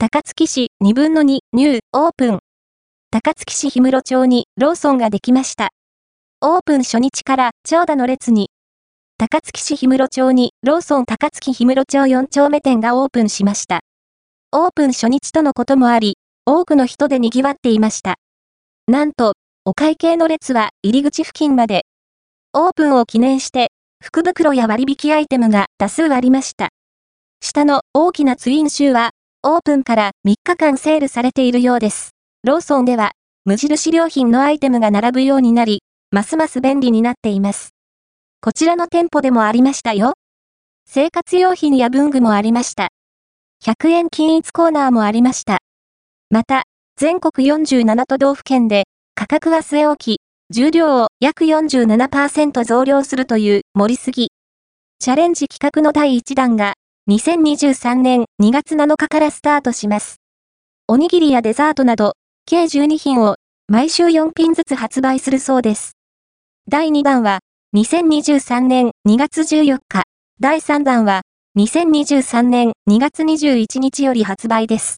高槻市2分の2ニューオープン。高槻市氷室町にローソンができました。オープン初日から長蛇の列に。高槻市氷室町にローソン高槻氷室町4丁目店がオープンしました。オープン初日とのこともあり、多くの人で賑わっていました。なんと、お会計の列は入り口付近まで。オープンを記念して、福袋や割引アイテムが多数ありました。下の大きなツインシューは、オープンから3日間セールされているようです。ローソンでは、無印良品のアイテムが並ぶようになり、ますます便利になっています。こちらの店舗でもありましたよ。生活用品や文具もありました。100円均一コーナーもありました。また、全国47都道府県で価格は据え置き、重量を約47%増量するという盛りすぎ。チャレンジ企画の第1弾が2023年2月7日からスタートします。おにぎりやデザートなど計12品を毎週4品ずつ発売するそうです。第2弾は2023年2月14日、第3弾は2023年2月21日より発売です。